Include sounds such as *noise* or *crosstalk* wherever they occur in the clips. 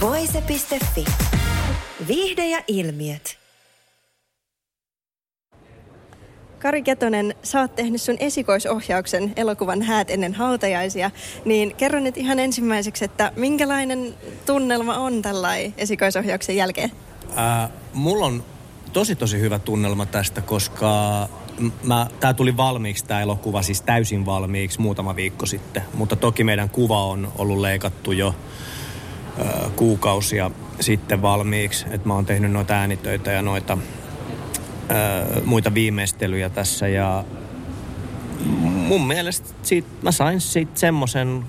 Voise.fi. Viihde ja ilmiöt. Kari Ketonen, sä oot tehnyt sun esikoisohjauksen elokuvan Häät ennen hautajaisia, niin kerro nyt ihan ensimmäiseksi, että minkälainen tunnelma on tällainen esikoisohjauksen jälkeen? Ää, mulla on tosi tosi hyvä tunnelma tästä, koska mä, tää tuli valmiiksi tämä elokuva, siis täysin valmiiksi muutama viikko sitten. Mutta toki meidän kuva on ollut leikattu jo kuukausia sitten valmiiksi. Että mä oon tehnyt noita äänitöitä ja noita muita viimeistelyjä tässä ja mun mielestä siitä, mä sain siitä semmoisen,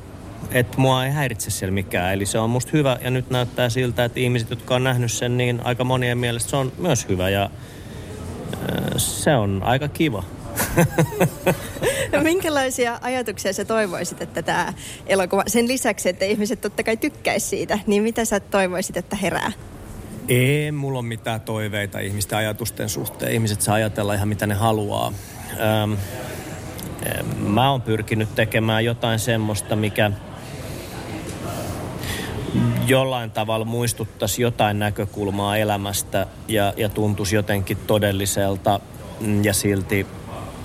että mua ei häiritse siellä mikään. Eli se on musta hyvä ja nyt näyttää siltä, että ihmiset, jotka on nähnyt sen, niin aika monien mielestä se on myös hyvä ja se on aika kiva. *laughs* *laughs* Minkälaisia ajatuksia sä toivoisit, että tämä elokuva, sen lisäksi, että ihmiset totta kai tykkäisi siitä, niin mitä sä toivoisit, että herää? Ei mulla ole mitään toiveita ihmisten ajatusten suhteen. Ihmiset saa ajatella ihan mitä ne haluaa. Öm, mä oon pyrkinyt tekemään jotain semmoista, mikä jollain tavalla muistuttaisi jotain näkökulmaa elämästä ja, ja tuntuisi jotenkin todelliselta ja silti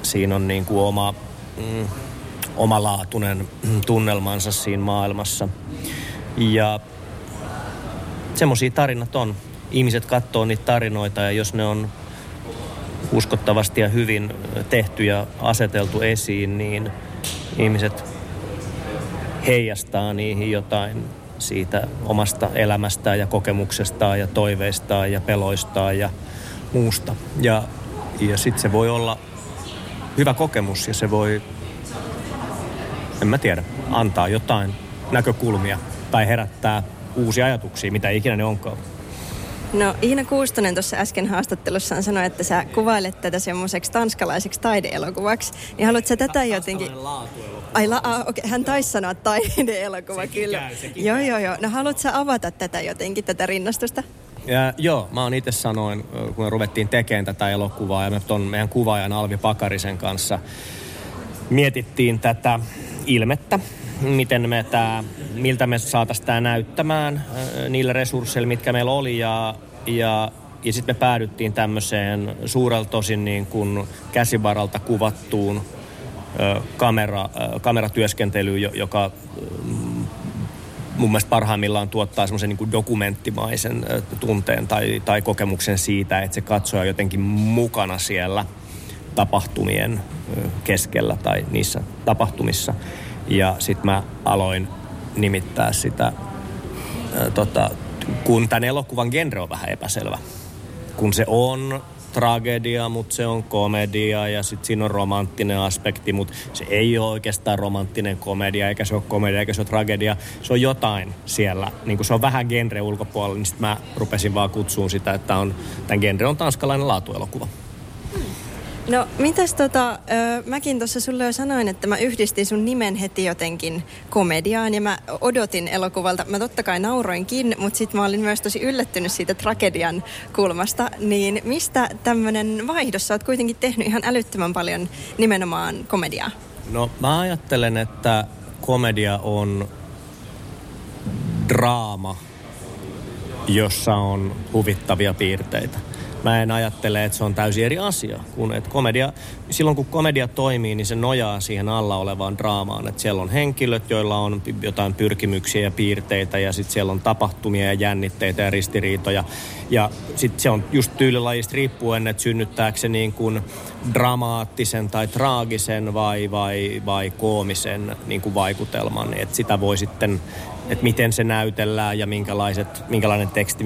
siinä on niin kuin oma, mm, omalaatuinen tunnelmansa siinä maailmassa. Ja semmoisia tarinat on. Ihmiset katsoo niitä tarinoita ja jos ne on uskottavasti ja hyvin tehty ja aseteltu esiin, niin ihmiset heijastaa niihin jotain siitä omasta elämästään ja kokemuksestaan ja toiveistaan ja peloistaan ja muusta. Ja, ja sitten se voi olla hyvä kokemus ja se voi, en mä tiedä, antaa jotain näkökulmia tai herättää uusia ajatuksia, mitä ikinä ne onkaan. No Iina Kuustonen tuossa äsken haastattelussaan sanoi, että sä kuvailet tätä semmoiseksi tanskalaiseksi taideelokuvaksi. Niin haluatko sä tätä jotenkin... Ai, la, ah, okay. hän taisi sanoa taideelokuva, sekin kyllä. Käy, sekin joo, joo, joo. No haluatko sä avata tätä jotenkin, tätä rinnastusta? Ja, joo, mä oon itse sanoin, kun me ruvettiin tekemään tätä elokuvaa ja me ton meidän kuvaajan Alvi Pakarisen kanssa mietittiin tätä ilmettä, miten me tää, miltä me saataisiin tämä näyttämään niillä resursseilla, mitkä meillä oli ja, ja ja sitten me päädyttiin tämmöiseen suurelta tosin niin kuin käsivaralta kuvattuun kamera, kameratyöskentelyyn, joka mun mielestä parhaimmillaan tuottaa semmoisen niin dokumenttimaisen tunteen tai, tai kokemuksen siitä, että se katsoja jotenkin mukana siellä tapahtumien keskellä tai niissä tapahtumissa. Ja sitten mä aloin nimittää sitä, tota, kun tämän elokuvan genre on vähän epäselvä. Kun se on tragedia, mutta se on komedia ja sitten siinä on romanttinen aspekti, mutta se ei ole oikeastaan romanttinen komedia, eikä se ole komedia, eikä se ole tragedia. Se on jotain siellä, niin kuin se on vähän genre ulkopuolella, niin sitten mä rupesin vaan kutsuun sitä, että on, tämän genre on tanskalainen laatuelokuva. No mitäs tota, mäkin tuossa sulle jo sanoin, että mä yhdistin sun nimen heti jotenkin komediaan ja mä odotin elokuvalta. Mä totta kai nauroinkin, mutta sitten mä olin myös tosi yllättynyt siitä tragedian kulmasta. Niin mistä tämmöinen vaihdos? Sä oot kuitenkin tehnyt ihan älyttömän paljon nimenomaan komediaa. No mä ajattelen, että komedia on draama, jossa on huvittavia piirteitä mä en ajattele, että se on täysin eri asia. Kun, että komedia, silloin kun komedia toimii, niin se nojaa siihen alla olevaan draamaan. Että siellä on henkilöt, joilla on jotain pyrkimyksiä ja piirteitä ja sitten siellä on tapahtumia ja jännitteitä ja ristiriitoja. Ja sitten se on just tyylilajista riippuen, että synnyttääkö se niin kuin dramaattisen tai traagisen vai, vai, vai koomisen niin kuin vaikutelman. Että sitä voi sitten että miten se näytellään ja minkälaiset, minkälainen teksti,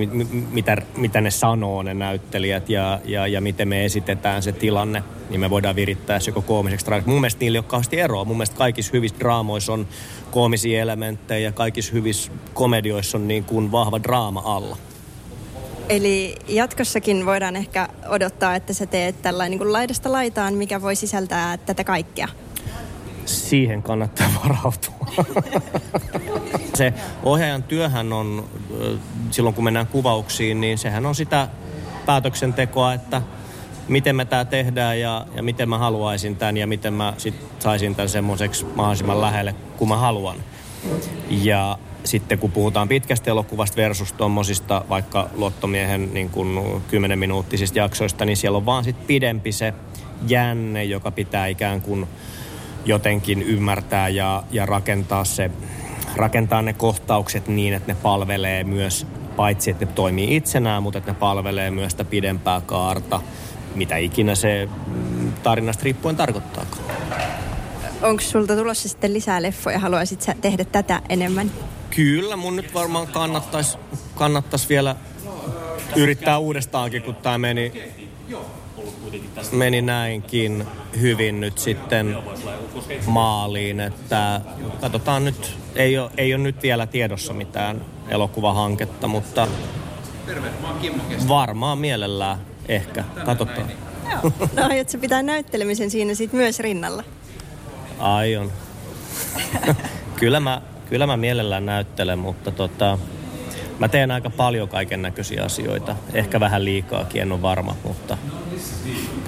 mitä, mitä ne sanoo ne näyttelijät ja, ja, ja miten me esitetään se tilanne, niin me voidaan virittää se joko koomiseksi. Mun mielestä niillä ei ole kauheasti eroa. Mun mielestä kaikissa hyvissä draamoissa on koomisia elementtejä ja kaikissa hyvissä komedioissa on niin kuin vahva draama alla. Eli jatkossakin voidaan ehkä odottaa, että sä teet tällainen niin kuin laidasta laitaan, mikä voi sisältää tätä kaikkea. Siihen kannattaa *laughs* varautua. se ohjaajan työhän on, silloin kun mennään kuvauksiin, niin sehän on sitä päätöksentekoa, että miten me tämä tehdään ja, ja miten mä haluaisin tämän ja miten mä sit saisin tämän semmoiseksi mahdollisimman lähelle, kun mä haluan. Ja sitten kun puhutaan pitkästä elokuvasta versus tuommoisista vaikka Luottomiehen niin kuin 10 minuuttisista jaksoista, niin siellä on vaan sit pidempi se jänne, joka pitää ikään kuin jotenkin ymmärtää ja, ja rakentaa, se, rakentaa ne kohtaukset niin, että ne palvelee myös, paitsi että ne toimii itsenään, mutta että ne palvelee myös sitä pidempää kaarta, mitä ikinä se tarinasta riippuen tarkoittaakaan. Onko sulta tulossa sitten lisää leffoja? Haluaisit sä tehdä tätä enemmän? Kyllä, mun nyt varmaan kannattaisi kannattais vielä yrittää uudestaankin, kun tämä meni meni näinkin hyvin nyt sitten maaliin, että katsotaan nyt, ei ole, ei ole nyt vielä tiedossa mitään elokuvahanketta, mutta varmaan mielellään ehkä, katsotaan. No aiotko pitää näyttelemisen siinä sitten myös rinnalla? Aion. *laughs* kyllä, mä, kyllä mä mielellään näyttelen, mutta tota, mä teen aika paljon kaiken näköisiä asioita. Ehkä vähän liikaakin, en ole varma, mutta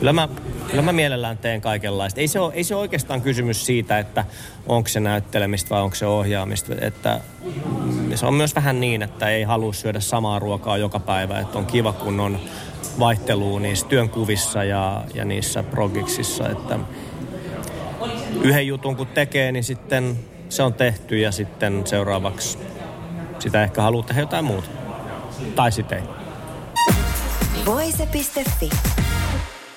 kyllä mä, kyllä mä mielellään teen kaikenlaista. Ei se, ole, ei se oikeastaan kysymys siitä, että onko se näyttelemistä vai onko se ohjaamista. Että se on myös vähän niin, että ei halua syödä samaa ruokaa joka päivä. Että on kiva, kun on vaihtelua niissä työnkuvissa ja, ja niissä progiksissa. Että yhden jutun kun tekee, niin sitten se on tehty ja sitten seuraavaksi sitä ehkä haluaa tehdä jotain muuta. Tai sitten ei. Voise.fi.